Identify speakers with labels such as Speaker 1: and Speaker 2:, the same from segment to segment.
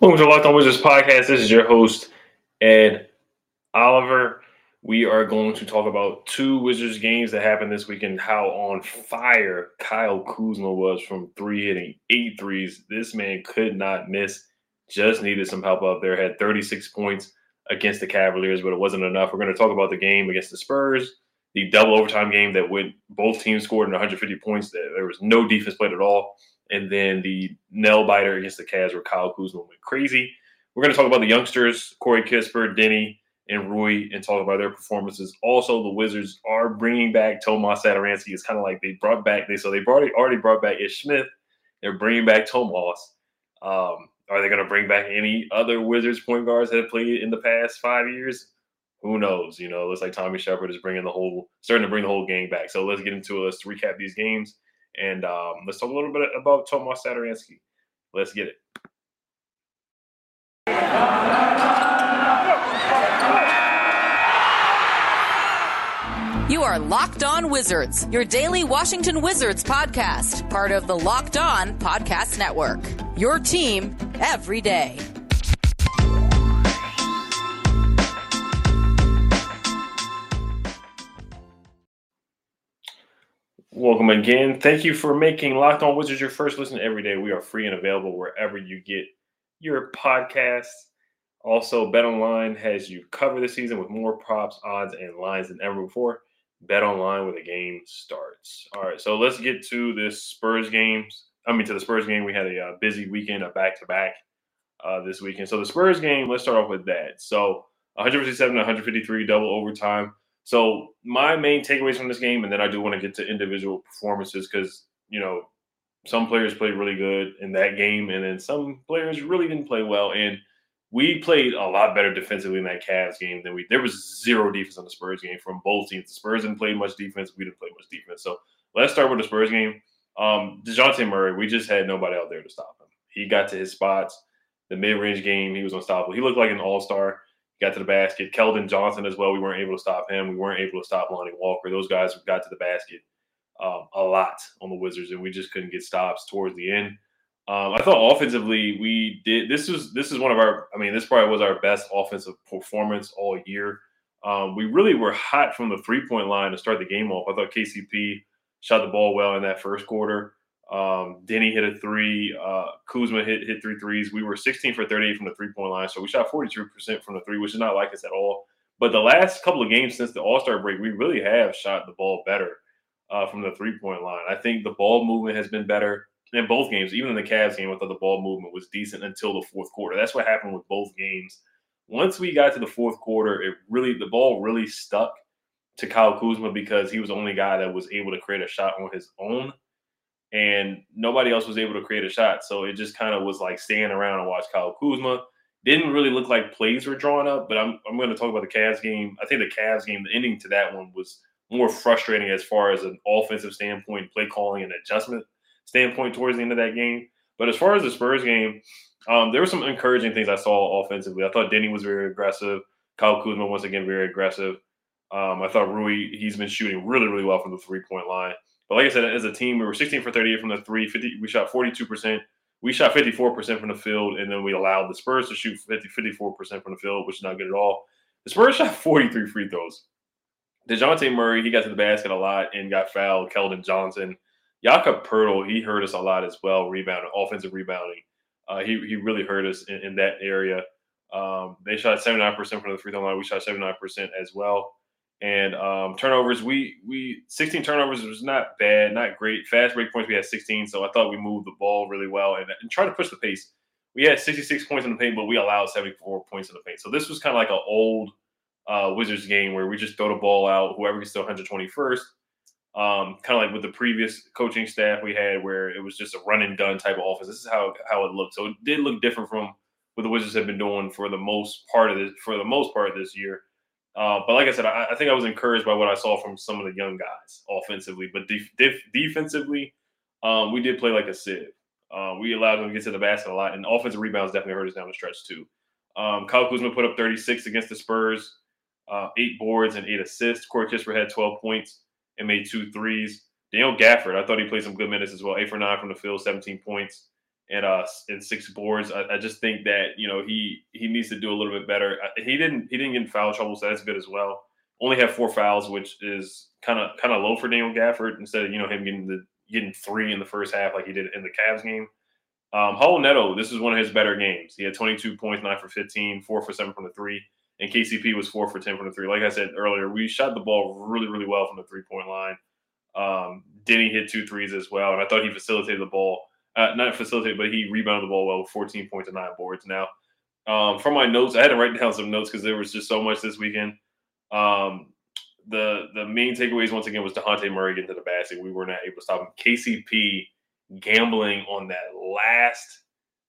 Speaker 1: Welcome to Locked On Wizards podcast. This is your host, Ed Oliver we are going to talk about two Wizards games that happened this weekend. How on fire Kyle Kuzma was from three hitting eight threes. This man could not miss. Just needed some help out there. Had 36 points against the Cavaliers, but it wasn't enough. We're going to talk about the game against the Spurs, the double overtime game that went both teams scored in 150 points. There was no defense played at all, and then the nail biter against the Cavs where Kyle Kuzma went crazy. We're going to talk about the youngsters, Corey Kispert, Deni, and Rui and talk about their performances. Also, the Wizards are bringing back Tomas Satoransky. It's kind of like they brought back they so they already already brought back Ish Smith. They're bringing back Tomas. Um, are they going to bring back any other Wizards point guards that have played in the past five years? Who knows? You know, it looks like Tommy Sheppard is bringing the whole starting to bring the whole game back. So let's get into it. Let's recap these games and um, let's talk a little bit about Tomas Satoransky. Let's get it.
Speaker 2: You are Locked On Wizards, your daily Washington Wizards podcast, part of the Locked On Podcast Network. Your team every day.
Speaker 1: Welcome again. Thank you for making Locked On Wizards your first listen every day. We are free and available wherever you get your podcasts. Also, Bet Online has you covered this season with more props, odds, and lines than ever before bet online where the game starts. All right, so let's get to this Spurs games. I mean, to the Spurs game, we had a uh, busy weekend, a back to back this weekend. So the Spurs game, let's start off with that. So 157 153 double overtime. So my main takeaways from this game, and then I do want to get to individual performances because you know some players played really good in that game, and then some players really didn't play well. And we played a lot better defensively in that Cavs game than we. There was zero defense on the Spurs game from both teams. The Spurs didn't play much defense. We didn't play much defense. So let's start with the Spurs game. Um, Dejounte Murray, we just had nobody out there to stop him. He got to his spots. The mid-range game, he was unstoppable. He looked like an all-star. Got to the basket. Keldon Johnson as well. We weren't able to stop him. We weren't able to stop Lonnie Walker. Those guys got to the basket um, a lot on the Wizards, and we just couldn't get stops towards the end. Um, I thought offensively we did. This was this is one of our. I mean, this probably was our best offensive performance all year. Um, we really were hot from the three point line to start the game off. I thought KCP shot the ball well in that first quarter. Um, Deni hit a three. Uh, Kuzma hit hit three threes. We were 16 for 38 from the three point line, so we shot 42 percent from the three, which is not like us at all. But the last couple of games since the All Star break, we really have shot the ball better uh, from the three point line. I think the ball movement has been better in both games, even in the Cavs game, I thought the ball movement was decent until the fourth quarter. That's what happened with both games. Once we got to the fourth quarter, it really the ball really stuck to Kyle Kuzma because he was the only guy that was able to create a shot on his own. And nobody else was able to create a shot. So it just kind of was like staying around and watch Kyle Kuzma. Didn't really look like plays were drawn up, but I'm, I'm going to talk about the Cavs game. I think the Cavs game, the ending to that one was more frustrating as far as an offensive standpoint, play calling and adjustment standpoint towards the end of that game. But as far as the Spurs game, um, there were some encouraging things I saw offensively. I thought Deni was very aggressive. Kyle Kuzma once again very aggressive. Um, I thought Rui he's been shooting really really well from the three point line. But like I said, as a team, we were 16 for 38 from the three. 50, we shot 42 percent. We shot 54 percent from the field, and then we allowed the Spurs to shoot 50, 54 percent from the field, which is not good at all. The Spurs shot 43 free throws. Dejounte Murray he got to the basket a lot and got fouled. Keldon Johnson Jakob Poeltl, he hurt us a lot as well, rebounding, offensive rebounding. Uh, he, he really hurt us in, in that area. Um, they shot 79% from the free throw line. We shot 79% as well. And um, turnovers, we we 16 turnovers was not bad, not great. Fast break points, we had 16. So I thought we moved the ball really well and, and tried to push the pace. We had 66 points in the paint, but we allowed 74 points in the paint. So this was kind of like an old uh, Wizards game where we just throw the ball out, whoever gets to 121st um, kind of like with the previous coaching staff we had, where it was just a run and done type of offense. This is how how it looked. So it did look different from what the Wizards have been doing for the most part of this for the most part this year. Uh, but like I said, I, I, think I was encouraged by what I saw from some of the young guys offensively. But def- def- defensively, um, we did play like a sieve. Uh, we allowed them to get to the basket a lot, and offensive rebounds definitely hurt us down the stretch too. Um, Kyle Kuzma put up 36 against the Spurs, uh, eight boards and eight assists. Corey Kispert had 12 points and made two threes. Daniel Gafford, I thought he played some good minutes as well. Eight for nine from the field, 17 points and uh and six boards. I, I, just think that you know he he needs to do a little bit better. He didn't he didn't get in foul trouble, so that's good as well. Only have four fouls, which is kind of kind of low for Daniel Gafford instead of you know him getting the getting three in the first half like he did in the Cavs game. Um, Neto, this is one of his better games. He had 22 points, nine for 15, four for seven from the three, and KCP was four for 10 from the three. Like I said earlier, we shot the ball really really well from the three point line. Um, Deni hit two threes as well, and I thought he facilitated the ball uh, not facilitate, but he rebounded the ball well with 14 points and nine boards. Now, um, from my notes, I had to write down some notes because there was just so much this weekend. Um, the the main takeaways once again was Dejounte Murray getting to the basket. We were not able to stop him. KCP gambling on that last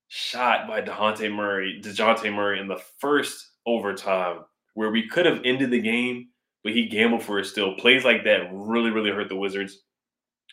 Speaker 1: shot by Dejounte Murray, Dejounte Murray in the first overtime, where we could have ended the game, but he gambled for it still. Plays like that really, really hurt the Wizards.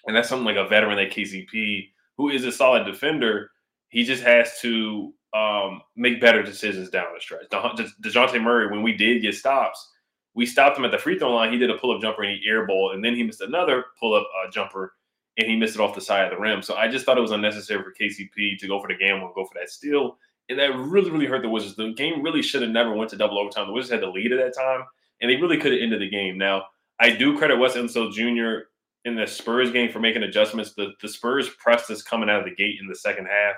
Speaker 1: And that's something like a veteran like KCP who is a solid defender, he just has to um, make better decisions down the stretch. De- Dejounte Murray, when we did get stops, we stopped him at the free throw line. He did a pull up jumper and he airball, and then he missed another pull up uh, jumper and he missed it off the side of the rim. So I just thought it was unnecessary for KCP to go for the gamble and go for that steal. And that really, really hurt the Wizards. The game really should have never went to double overtime. The Wizards had the lead at that time, and they really could have ended the game. Now, I do credit Wes Unseld Jr in the Spurs game for making adjustments. The the Spurs pressed us coming out of the gate in the second half,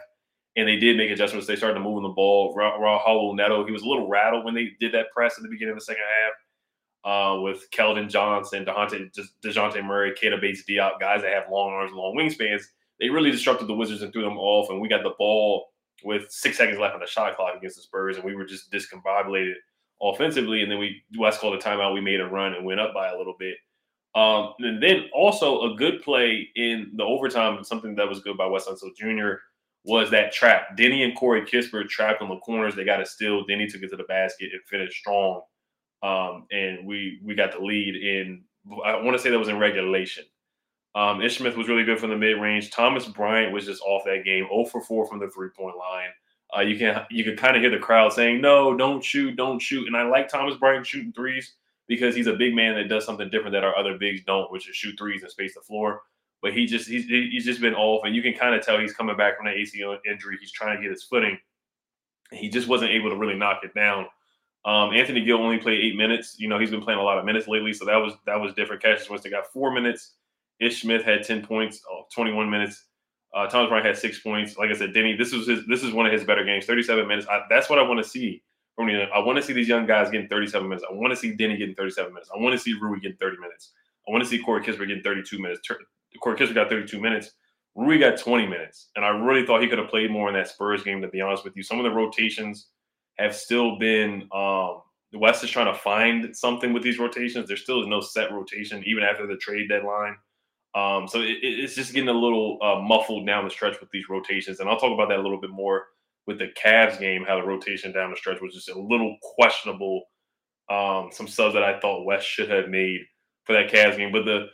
Speaker 1: and they did make adjustments. They started moving the ball. Raul Neto, he was a little rattled when they did that press at the beginning of the second half. Uh, with Keldon Johnson, Dejounte, Dejounte Murray, Keita Bates Diop, guys that have long arms long wingspans, they really disrupted the Wizards and threw them off. And we got the ball with six seconds left on the shot clock against the Spurs, and we were just discombobulated offensively. And then we Wes called a timeout. We made a run and went up by a little bit. Um, and then also a good play in the overtime, and something that was good by Wes Unseld Jr. was that trap. Deni and Corey Kispert trapped on the corners. They got a steal. Deni took it to the basket and finished strong. Um, and we we got the lead in. I want to say that was in regulation. Um, Ish Smith was really good from the mid range. Thomas Bryant was just off that game, 0 for 4 from the three point line. Uh, you can you can kind of hear the crowd saying, "No, don't shoot, don't shoot." And I like Thomas Bryant shooting threes because he's a big man that does something different that our other bigs don't, which is shoot threes and space the floor. But he just he's he's just been off, and you can kind of tell he's coming back from the ACL injury. He's trying to get his footing. He just wasn't able to really knock it down. Um, Anthony Gill only played eight minutes. You know, he's been playing a lot of minutes lately, so that was that was different. Cassius Winston got four minutes. Ish Smith had 10 points, oh, 21 minutes. Uh, Thomas Bryant had six points. Like I said, Deni, this was his this is one of his better games, 37 minutes. I, that's what I want to see from I want to see these young guys getting 37 minutes. I want to see Deni getting 37 minutes. I want to see Rui getting 30 minutes. I want to see Corey Kispert getting 32 minutes. Corey Kispert got 32 minutes. Rui got 20 minutes. And I really thought he could have played more in that Spurs game, to be honest with you. Some of the rotations have still been um, the Wes is trying to find something with these rotations. There still is no set rotation, even after the trade deadline. Um, so it, it's just getting a little uh, muffled down the stretch with these rotations. And I'll talk about that a little bit more with the Cavs game, how the rotation down the stretch was just a little questionable. Um, some subs that I thought Wes should have made for that Cavs game, but the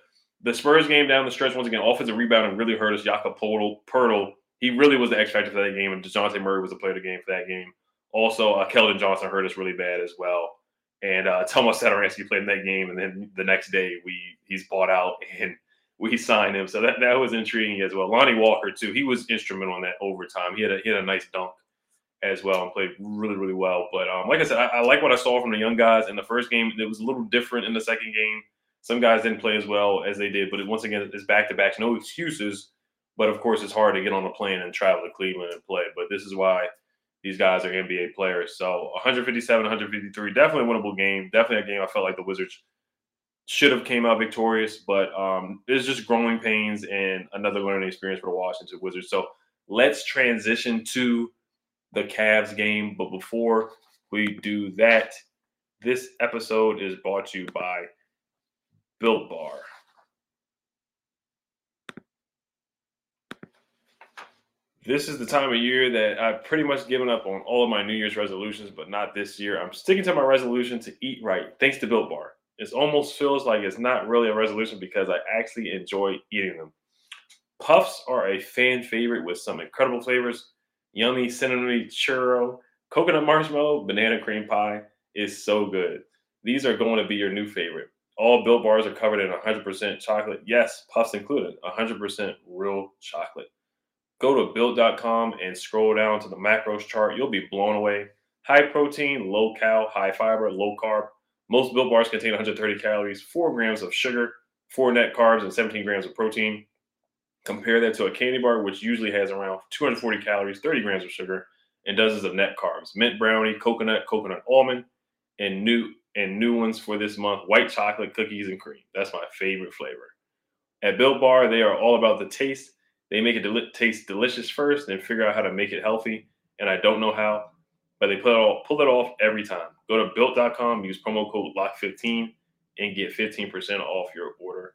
Speaker 1: the Spurs game down the stretch once again, offensive rebounding really hurt us. Jakob Poeltl, he really was the X factor for that game, and Dejounte Murray was the player of the game for that game. Also, uh, Keldon Johnson hurt us really bad as well, and uh, Tomas Satoransky played in that game, and then the next day we he's bought out and we signed him, so that that was intriguing as well. Lonnie Walker too, he was instrumental in that overtime. He had a he had a nice dunk as well and played really, really well. But um, like I said, I, I, like what I saw from the young guys in the first game. It was a little different in the second game. Some guys didn't play as well as they did, but it, once again, it's back to back. No excuses. But of course, it's hard to get on a plane and travel to Cleveland and play. But this is why these guys are NBA players. So 157, 153, definitely a winnable game. Definitely a game I felt like the Wizards should have came out victorious, but um, it's just growing pains and another learning experience for the Washington Wizards. So let's transition to the Cavs game. But before we do that, this episode is brought to you by Built Bar. This is the time of year that I've pretty much given up on all of my New Year's resolutions, but not this year. I'm sticking to my resolution to eat right, thanks to Built Bar. It almost feels like it's not really a resolution because I actually enjoy eating them. Puffs are a fan favorite with some incredible flavors yummy cinnamon churro, coconut marshmallow, banana cream pie is so good. These are going to be your new favorite. All built bars are covered in 100% chocolate. Yes, puffs included, 100% real chocolate. Go to built.com and scroll down to the macros chart. You'll be blown away. High protein, low cal, high fiber, low carb. Most built bars contain 130 calories, 4 grams of sugar, 4 net carbs, and 17 grams of protein. Compare that to a candy bar, which usually has around 240 calories, 30 grams of sugar, and dozens of net carbs. Mint brownie, coconut, coconut almond, and new and new ones for this month: white chocolate, cookies, and cream. That's my favorite flavor. At Built Bar, they are all about the taste. They make it taste delicious first, then figure out how to make it healthy. And I don't know how, but they it, all, pull it off every time. Go to built.com, use promo code LOCK15, and get 15% off your order.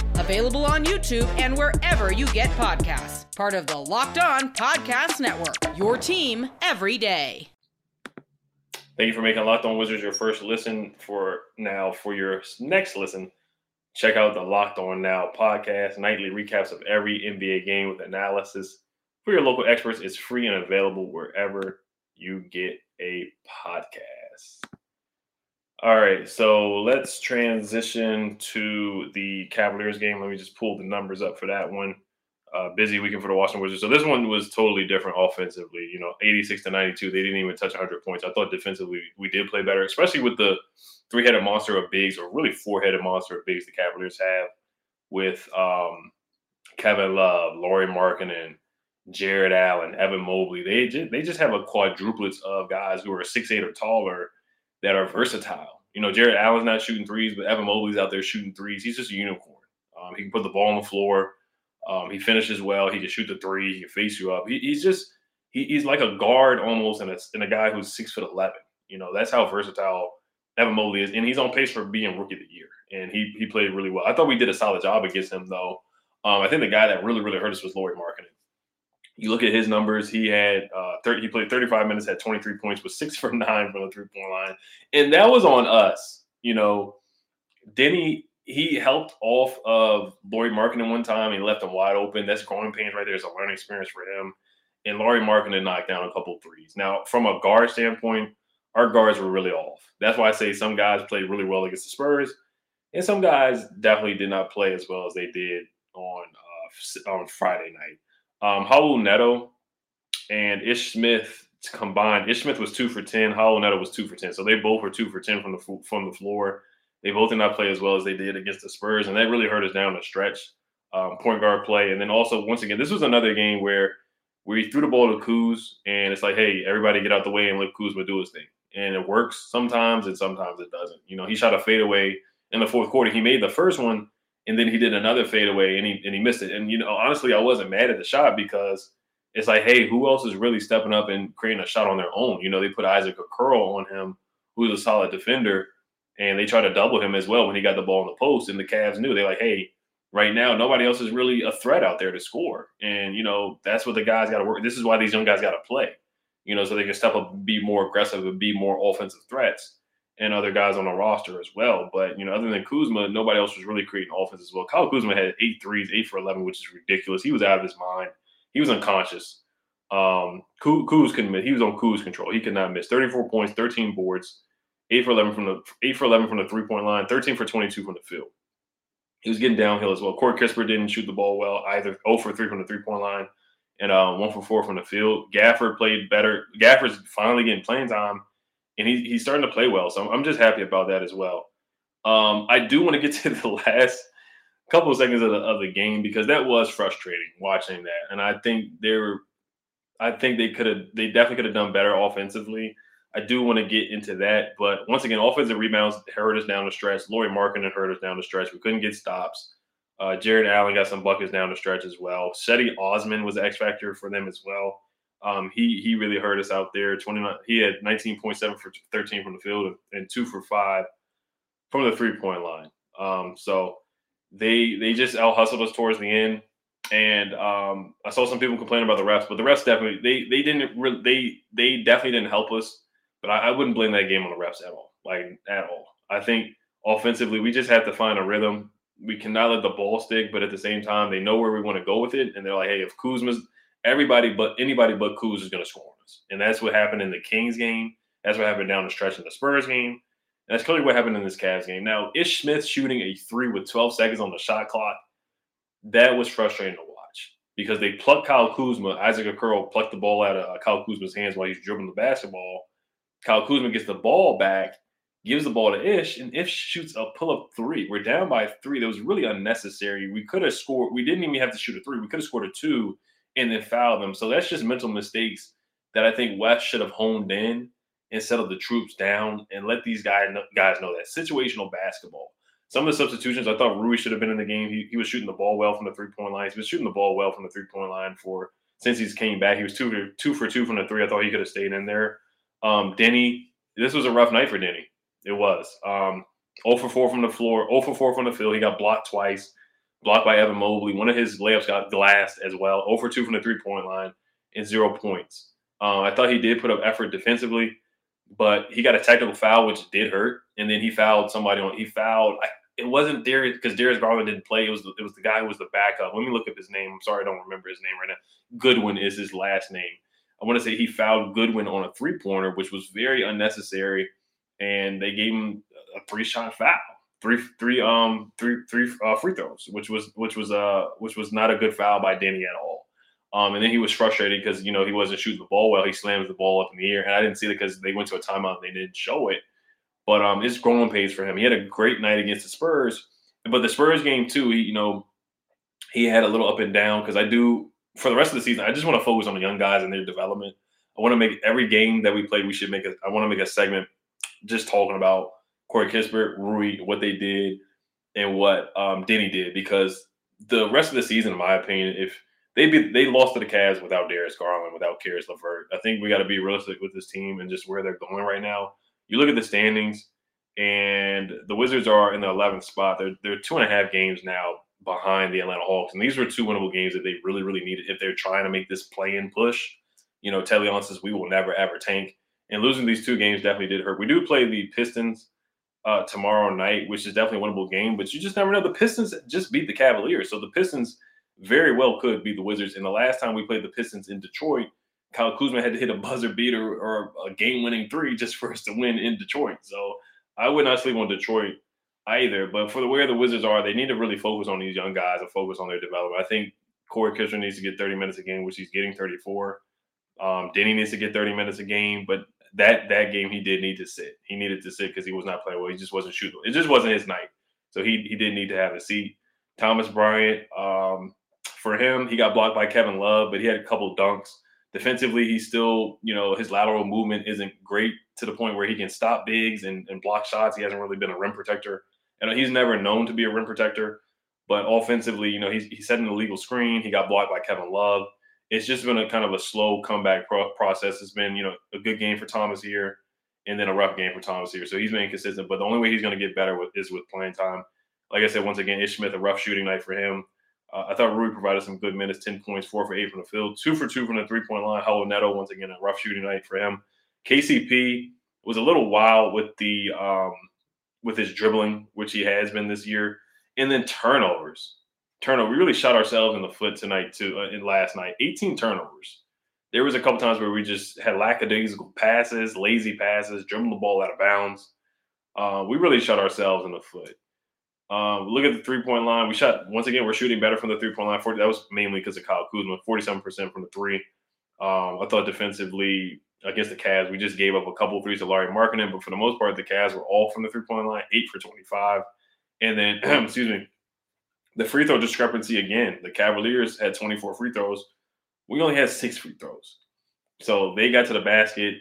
Speaker 2: available on YouTube and wherever you get podcasts. Part of the Locked On Podcast Network, your team every day.
Speaker 1: Thank you for making Locked On Wizards your first listen for now. For your next listen, check out the Locked On Now podcast, nightly recaps of every NBA game with analysis. For your local experts, it's free and available wherever you get a podcast. All right, so let's transition to the Cavaliers game. Let me just pull the numbers up for that one. Uh, busy weekend for the Washington Wizards. So this one was totally different offensively. You know, 86 to 92. They didn't even touch 100 points. I thought defensively we did play better, especially with the three-headed monster of bigs, or really four-headed monster of bigs the Cavaliers have with um, Kevin Love, Lauri Markkanen, Jarrett Allen, Evan Mobley. They just, they just have a quadruplets of guys who are six eight or taller that are versatile. You know, Jarrett Allen's not shooting threes, but Evan Mobley's out there shooting threes. He's just a unicorn. Um, he can put the ball on the floor. Um, he finishes well. He can shoot the three. He can face you up. He, he's just he, he's like a guard almost, and a, and a guy who's six foot eleven. You know, that's how versatile Evan Mobley is, and he's on pace for being rookie of the year. And he he played really well. I thought we did a solid job against him, though. Um, I think the guy that really really hurt us was Lauri Markkanen. You look at his numbers; he had uh, 30, he played 35 minutes, had 23 points, was six for nine from the three point line, and that was on us. You know, Deni he helped off of Lauri Markkanen one time. He left him wide open. That's growing pains right there. It's a learning experience for him. And Lauri Markkanen knocked down a couple threes. Now, from a guard standpoint, our guards were really off. That's why I say some guys played really well against the Spurs, and some guys definitely did not play as well as they did on uh, on Friday night. Um, Raul Neto and Ish Smith combined. Ish Smith was two for ten. Raul Neto was two for ten. So they both were two for ten from the from the floor. They both did not play as well as they did against the Spurs, and that really hurt us down the stretch. Um, point guard play, and then also once again, this was another game where we threw the ball to Kuz, and it's like, hey, everybody get out the way and let Kuzma do his thing, and it works sometimes, and sometimes it doesn't. You know, he shot a fadeaway in the fourth quarter. He made the first one, and then he did another fadeaway, and he and he missed it. And you know, honestly, I wasn't mad at the shot because it's like, hey, who else is really stepping up and creating a shot on their own? You know, they put Isaac Okoro on him, who's a solid defender and they tried to double him as well when he got the ball in the post. And the Cavs knew they're like, hey, right now nobody else is really a threat out there to score, and you know that's what the guys got to work. This is why these young guys got to play, you know, so they can step up, be more aggressive, and be more offensive threats. And other guys on the roster as well. But, you know, other than Kuzma, nobody else was really creating offense as well. Kyle Kuzma had eight threes, eight for 11, which is ridiculous. He was out of his mind. He was unconscious. Um, Kuz couldn't He was on Kuz control. He could not miss. 34 points, 13 boards, eight for eleven from the eight for eleven from the three point line, thirteen for twenty two from the field. He was getting downhill as well. Corey Kispert didn't shoot the ball well either. 0 for three from the three point line, and uh, one for four from the field. Gafford played better. Gafford's finally getting playing time, and he, he's starting to play well. So I'm, I'm just happy about that as well. Um, I do want to get to the last couple of seconds of the, of the game because that was frustrating watching that, and I think they were, I think they could have, they definitely could have done better offensively. I do want to get into that, but once again, offensive rebounds hurt us down the stretch. Lauri Markkanen hurt us down the stretch. We couldn't get stops. Uh, Jarrett Allen got some buckets down the stretch as well. Cedi Osman was X factor for them as well. Um, he he really hurt us out there. Twenty nine. He had nineteen point seven for thirteen from the field and two for five from the three point line. Um, so they they just out hustled us towards the end. And um, I saw some people complain about the refs, but the refs definitely they they didn't really they they definitely didn't help us. But I, I wouldn't blame that game on the refs at all, like at all. I think offensively we just have to find a rhythm. We cannot let the ball stick, but at the same time they know where we want to go with it, and they're like, hey, if Kuzma's everybody but anybody but Kuz is going to score on us, and that's what happened in the Kings game. That's what happened down the stretch in the Spurs game. And that's clearly what happened in this Cavs game. Now, Ish Smith shooting a three with 12 seconds on the shot clock, that was frustrating to watch because they plucked Kyle Kuzma. Isaac Okoro plucked the ball out of uh, Kyle Kuzma's hands while he's dribbling the basketball. Kyle Kuzma gets the ball back, gives the ball to Ish, and Ish shoots a pull up three. We're down by three. That was really unnecessary. We could have scored. We didn't even have to shoot a three. We could have scored a two and then foul them. So that's just mental mistakes that I think Wes should have honed in and settled the troops down and let these guys know, guys know that situational basketball. Some of the substitutions, I thought Rui should have been in the game. He, he was shooting the ball well from the three point line. He's been shooting the ball well from the three point line for since he's came back. He was two for two for two from the three. I thought he could have stayed in there. Um, Deni, this was a rough night for Deni. It was. Um, 0 for 4 from the floor, 0 for 4 from the field. He got blocked twice blocked by Evan Mobley. One of his layups got glassed as well. Over 2 from the three point line and zero points. Uh, I thought he did put up effort defensively, but he got a technical foul, which did hurt. And then he fouled somebody on. He fouled. I, it wasn't Darius because Darius Garland didn't play. It was the, it was the guy who was the backup. Let me look up his name. I'm sorry, I don't remember his name right now. Goodwin is his last name. I want to say he fouled Goodwin on a three pointer, which was very unnecessary, and they gave him a three shot foul three three um three three uh, free throws, which was which was uh which was not a good foul by Deni at all. Um, and then he was frustrated because you know he wasn't shooting the ball well. He slams the ball up in the air, and I didn't see it because they went to a timeout and they didn't show it. But um, it's growing pains for him. He had a great night against the Spurs, but the Spurs game too. He you know he had a little up and down because I do for the rest of the season. I just want to focus on the young guys and their development. I want to make every game that we play. We should make a. I want to make a segment just talking about Corey Kispert, Rui, what they did, and what um, Deni did. Because the rest of the season, in my opinion, if they be, they lost to the Cavs without Darius Garland, without Caris LeVert, I think we got to be realistic with this team and just where they're going right now. You look at the standings, and the Wizards are in the 11th spot. They're they're two and a half games now behind the Atlanta Hawks, and these were two winnable games that they really really needed if they're trying to make this play-in push. You know, Telly says we will never ever tank, and losing these two games definitely did hurt. We do play the Pistons uh, tomorrow night, which is definitely a winnable game. But you just never know. The Pistons just beat the Cavaliers, so the Pistons very well could beat the Wizards. And the last time we played the Pistons in Detroit, Kyle Kuzma had to hit a buzzer beater or a game-winning three just for us to win in Detroit. So I would not sleep on Detroit either. But for the where the Wizards are, they need to really focus on these young guys and focus on their development. I think Corey Kispert needs to get 30 minutes a game, which he's getting 34. Um, Deni needs to get 30 minutes a game, but that that game he did need to sit. He needed to sit because he was not playing well. He just wasn't shooting. It just wasn't his night. So he he did need to have a seat. Thomas Bryant, um, for him, he got blocked by Kevin Love, but he had a couple dunks. Defensively, he's still, you know, his lateral movement isn't great to the point where he can stop bigs and, and block shots. He hasn't really been a rim protector. And he's never known to be a rim protector. But offensively, you know, he's, he set an illegal screen. He got blocked by Kevin Love it's just been a kind of a slow comeback pro- process. It's been, you know, a good game for Thomas here and then a rough game for Thomas here. So he's been consistent, but the only way he's going to get better with is with playing time. Like I said, once again, Ish Smith, a rough shooting night for him. Uh, I thought Rui provided some good minutes, 10 points, four for eight from the field, two for two from the three point line. Raul Neto, once again, a rough shooting night for him. KCP was a little wild with the um, with his dribbling, which he has been this year, and then turnovers turnover. We really shot ourselves in the foot tonight too. Uh, in last night, 18 turnovers. There was a couple times where we just had lackadaisical passes, lazy passes, dribbling the ball out of bounds. Uh, we really shot ourselves in the foot. Um, look at the three point line. We shot once again. We're shooting better from the three point line. 40, that was mainly because of Kyle Kuzma, forty-seven percent from the three. Um, I thought defensively against the Cavs, we just gave up a couple threes to Lauri Markkanen, but for the most part, the Cavs were all from the three point line, eight for twenty-five. And then, excuse me, the free throw discrepancy again. The Cavaliers had 24 free throws. We only had six free throws. So they got to the basket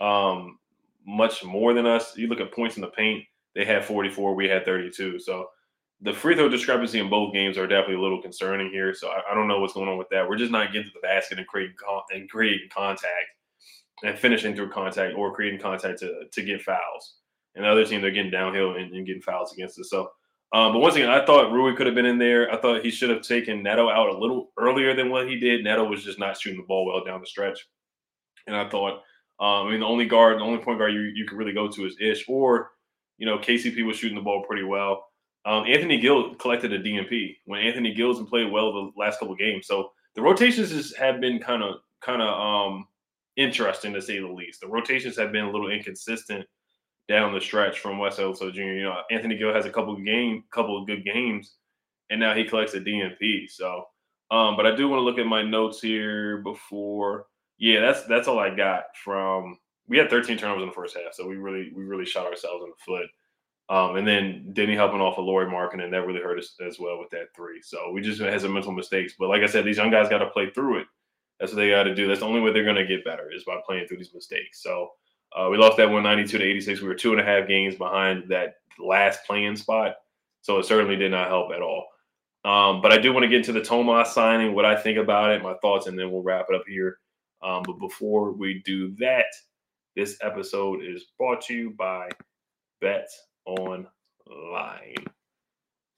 Speaker 1: um, much more than us. You look at points in the paint, they had 44, we had 32. So the free throw discrepancy in both games are definitely a little concerning here. So I, I don't know what's going on with that. We're just not getting to the basket and creating con- and creating contact and finishing through contact or creating contact to to get fouls. And the other team they're getting downhill and, and getting fouls against us. So, um, but once again, I thought Rui could have been in there. I thought he should have taken Neto out a little earlier than what he did. Neto was just not shooting the ball well down the stretch. And I thought, um, I mean, the only guard, the only point guard you, you could really go to is Ish, or you know, KCP was shooting the ball pretty well. Um, Anthony Gill collected a DNP when Anthony Gills played well the last couple games. So the rotations have been kind of kind of um, interesting to say the least. The rotations have been a little inconsistent down the stretch from Wes Unseld Jr. You know, Anthony Gill has a couple of game, couple of good games, and now he collects a DNP. So, um, but I do want to look at my notes here before. Yeah, that's that's all I got from. We had 13 turnovers in the first half, so we really we really shot ourselves in the foot. Um, and then Deni helping off of Lauri and that really hurt us as well with that three. So we just had some mental mistakes. But like I said, these young guys got to play through it. That's what they got to do. That's the only way they're going to get better is by playing through these mistakes. So uh, we lost that 192 to 86. We were two and a half games behind that last play-in spot. So it certainly did not help at all. Um, but I do want to get into the Tomas signing, what I think about it, my thoughts, and then we'll wrap it up here. Um, but before we do that, this episode is brought to you by Bet online.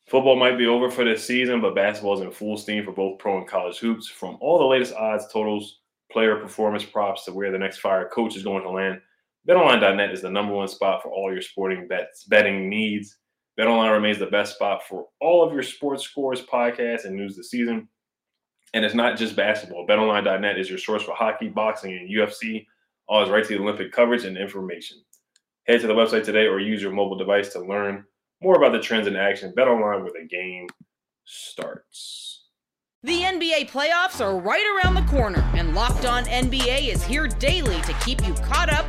Speaker 1: Football might be over for this season, but basketball is in full steam for both pro and college hoops. From all the latest odds, totals, player performance props to where the next fire coach is going to land, BetOnline.net is the number one spot for all your sporting bets betting needs. BetOnline remains the best spot for all of your sports scores, podcasts, and news this season. And it's not just basketball. BetOnline.net is your source for hockey, boxing, and UFC. Always right to the Olympic coverage and information. Head to the website today or use your mobile device to learn more about the trends in action. BetOnline, where the game starts.
Speaker 2: The NBA playoffs are right around the corner, and Locked On NBA is here daily to keep you caught up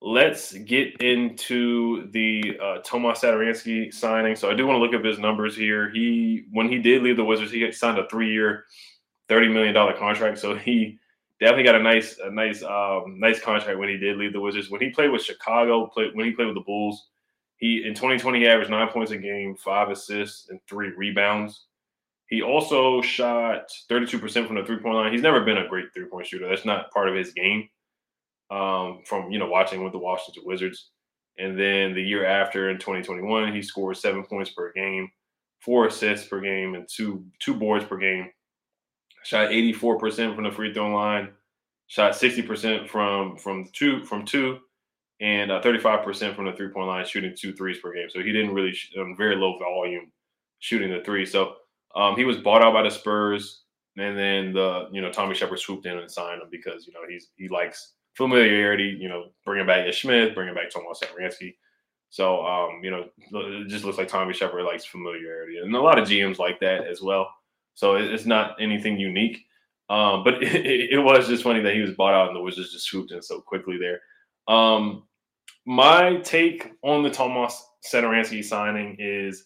Speaker 1: let's get into the uh, Tomas Satoransky signing. So I do want to look up his numbers here. He when he did leave the Wizards, he signed a three-year, thirty million dollar contract. So he definitely got a nice, a nice, um, nice contract when he did leave the Wizards. When he played with Chicago, played when he played with the Bulls, he in 2020 he averaged nine points a game, five assists, and three rebounds. He also shot 32% from the three point line. He's never been a great three point shooter. That's not part of his game. Um, from you know watching with the Washington Wizards, and then the year after in 2021 he scored seven points per game, four assists per game, and two two boards per game. Shot 84% from the free throw line. Shot 60% from from two from two and uh, 35% from the three point line, shooting two threes per game. So he didn't really, um, very low volume shooting the three. So um, he was bought out by the Spurs. And then the, you know, Tommy Sheppard swooped in and signed him because, you know, he's, he likes familiarity, you know, bringing back Ish Smith, bringing back Tomas Satoransky. So, um, you know, it just looks like Tommy Sheppard likes familiarity. And a lot of GMs like that as well. So it's not anything unique. Um, but it, it, was just funny that he was bought out and the Wizards just swooped in so quickly there. Um, my take on the Tomas Satoransky signing is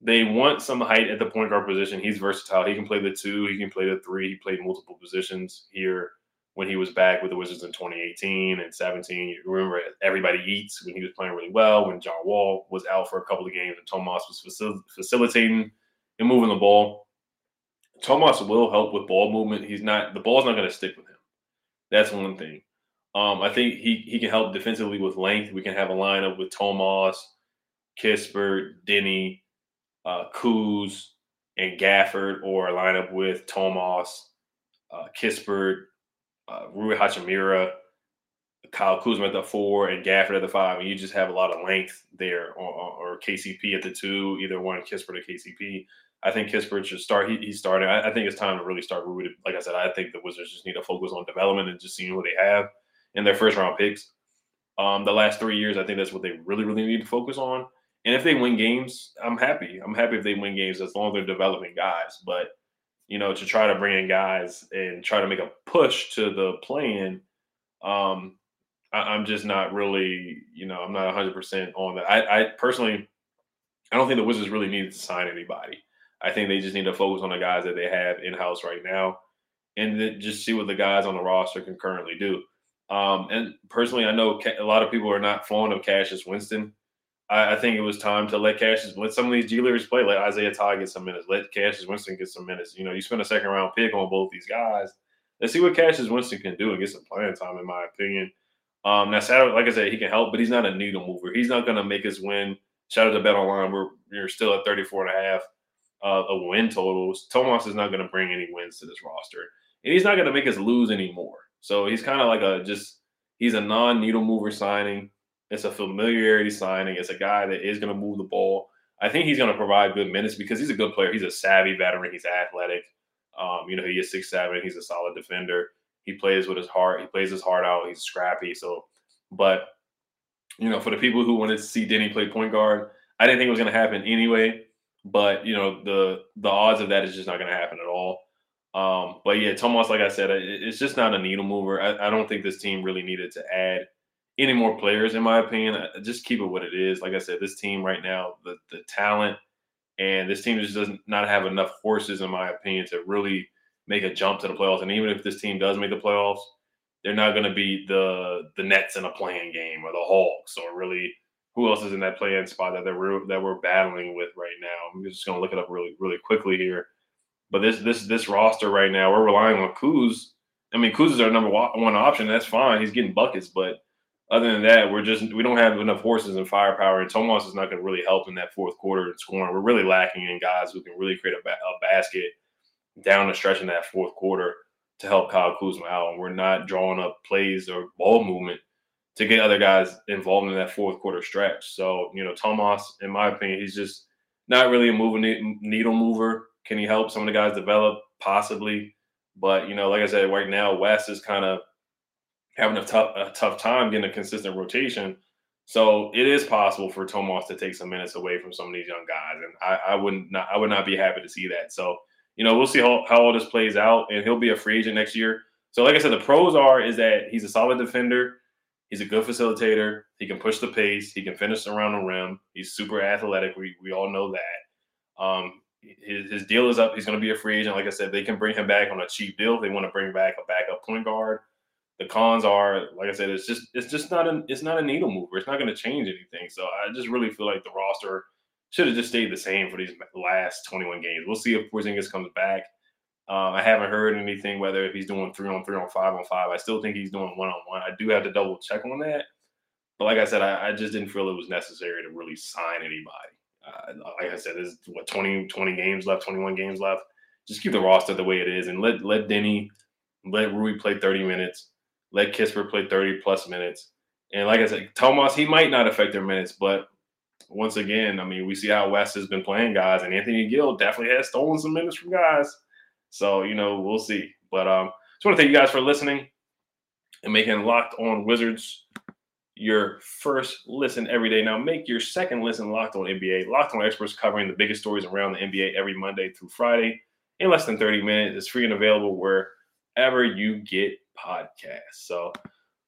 Speaker 1: they want some height at the point guard position. He's versatile. He can play the two, he can play the three. He played multiple positions here when he was back with the Wizards in 2018 and 17. You remember everybody eats when he was playing really well, when John Wall was out for a couple of games and Tomas was facil- facilitating and moving the ball. Tomas will help with ball movement. He's not the ball's not going to stick with him. That's one thing. Um, I think he he can help defensively with length. We can have a lineup with Tomas, Kispert, Deni, uh, Kuz, and Gafford, or a lineup with Tomas, uh, Kispert, uh, Rui Hachimura, Kyle Kuzma at the four, and Gafford at the five. And you just have a lot of length there, or, or KCP at the two, either one, Kispert or KCP. I think Kispert should start. He, he's starting. I, I, think it's time to really start Rui. Like I said, I think the Wizards just need to focus on development and just seeing what they have in their first round picks. Um, the last three years, I think that's what they really, really need to focus on. And if they win games, I'm happy. I'm happy if they win games as long as they're developing guys. But you know, to try to bring in guys and try to make a push to the plan, um, I, am just not really, you know, I'm not 100 percent on that. I, I personally, I don't think the Wizards really need to sign anybody. I think they just need to focus on the guys that they have in house right now, and then just see what the guys on the roster can currently do. Um, and personally, I know a lot of people are not fond of Cassius Winston. I, I, think it was time to let Cassius let some of these G Leaguers play. Let Isaiah Todd get some minutes. Let Cassius Winston get some minutes. You know, you spend a second round pick on both these guys. Let's see what Cassius Winston can do and get some playing time, in my opinion. Um, now, Saturday, like I said, he can help, but he's not a needle mover. He's not going to make us win. Shout out to Bet Online. We're, we're still at 34 and a half uh, of win totals. Tomas is not going to bring any wins to this roster, and he's not going to make us lose anymore. So he's kind of like a just he's a non needle mover signing. It's a familiarity signing. It's a guy that is going to move the ball. I think he's going to provide good minutes because he's a good player. He's a savvy veteran. He's athletic. Um, you know, he is six seven. He's a solid defender. He plays with his heart. He plays his heart out. He's scrappy. So, but you know, for the people who wanted to see Deni play point guard, I didn't think it was going to happen anyway. But you know, the the odds of that is just not going to happen at all. Um, but yeah, Tomas, like I said, it's just not a needle mover. I, I, don't think this team really needed to add any more players, in my opinion. just keep it what it is. Like I said, this team right now, the the talent and this team just doesn't not have enough horses, in my opinion, to really make a jump to the playoffs. And even if this team does make the playoffs, they're not going to be the the Nets in a play-in game or the Hawks or really who else is in that play-in spot that they're that we're battling with right now. I'm just going to look it up really really quickly here. But this this this roster right now, we're relying on Kuz. I mean, Kuz is our number one option. That's fine. He's getting buckets, but other than that, we're just we don't have enough horses and firepower. And Tomas is not going to really help in that fourth quarter and scoring. We're really lacking in guys who can really create a, ba- a basket down the stretch in that fourth quarter to help Kyle Kuzma out. And we're not drawing up plays or ball movement to get other guys involved in that fourth quarter stretch. So you know, Tomas, in my opinion, he's just not really a moving needle mover. Can he help some of the guys develop? Possibly. But, you know, like I said, right now, Wes is kind of having a tough, a tough time getting a consistent rotation. So it is possible for Tomas to take some minutes away from some of these young guys. And I, I wouldn't not I would not be happy to see that. So, you know, we'll see how, how all this plays out. And he'll be a free agent next year. So, like I said, the pros are is that he's a solid defender. He's a good facilitator. He can push the pace. He can finish around the rim. He's super athletic. We, we all know that. Um, his, his deal is up. He's going to be a free agent. Like I said, they can bring him back on a cheap deal. They want to bring back a backup point guard. The cons are, like I said, it's just it's just not a it's not a needle mover. It's not going to change anything. So I just really feel like the roster should have just stayed the same for these last 21 games. We'll see if Porzingis comes back. Um, I haven't heard anything whether if he's doing three on three on five on five. I still think he's doing one on one. I do have to double check on that. But like I said, I, I just didn't feel it was necessary to really sign anybody. Uh, like I said, there's what 20, 20 games left, 21 games left. Just keep the roster the way it is and let let Deni, let Rui play 30 minutes, let Kispert play 30 plus minutes. And like I said, Tomas, he might not affect their minutes, but once again, I mean, we see how Wes has been playing guys, and Anthony Gill definitely has stolen some minutes from guys. So, you know, we'll see. But um, just want to thank you guys for listening and making Locked On Wizards your first listen every day. Now make your second listen Locked On NBA. Locked On experts covering the biggest stories around the NBA every Monday through Friday in less than 30 minutes. It's free and available wherever you get podcasts. So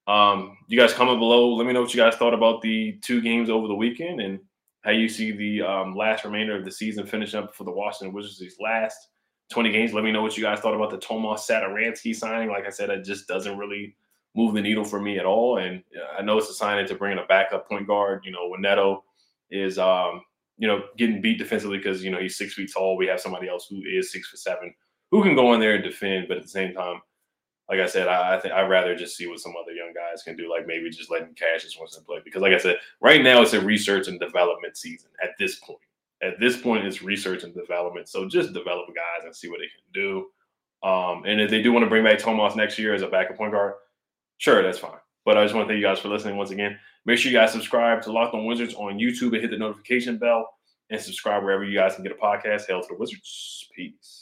Speaker 1: um, you guys comment below. Let me know what you guys thought about the two games over the weekend and how you see the um, last remainder of the season finishing up for the Washington Wizards these last 20 games. Let me know what you guys thought about the Tomas Satoransky signing. Like I said, it just doesn't really – move the needle for me at all. And I know it's a sign to bring in a backup point guard. You know, when Neto is, um, you know, getting beat defensively because you know he's six feet tall. We have somebody else who is six foot seven who can go in there and defend. But at the same time, like I said, I, I think I'd rather just see what some other young guys can do. Like maybe just letting Cassius Winston play because, like I said, right now it's a research and development season. At this point, at this point, it's research and development. So just develop guys and see what they can do. Um, and if they do want to bring back Tomas next year as a backup point guard, sure, that's fine. But I just want to thank you guys for listening once again. Make sure you guys subscribe to Locked On Wizards on YouTube and hit the notification bell and subscribe wherever you guys can get a podcast. Hail to the Wizards. Peace.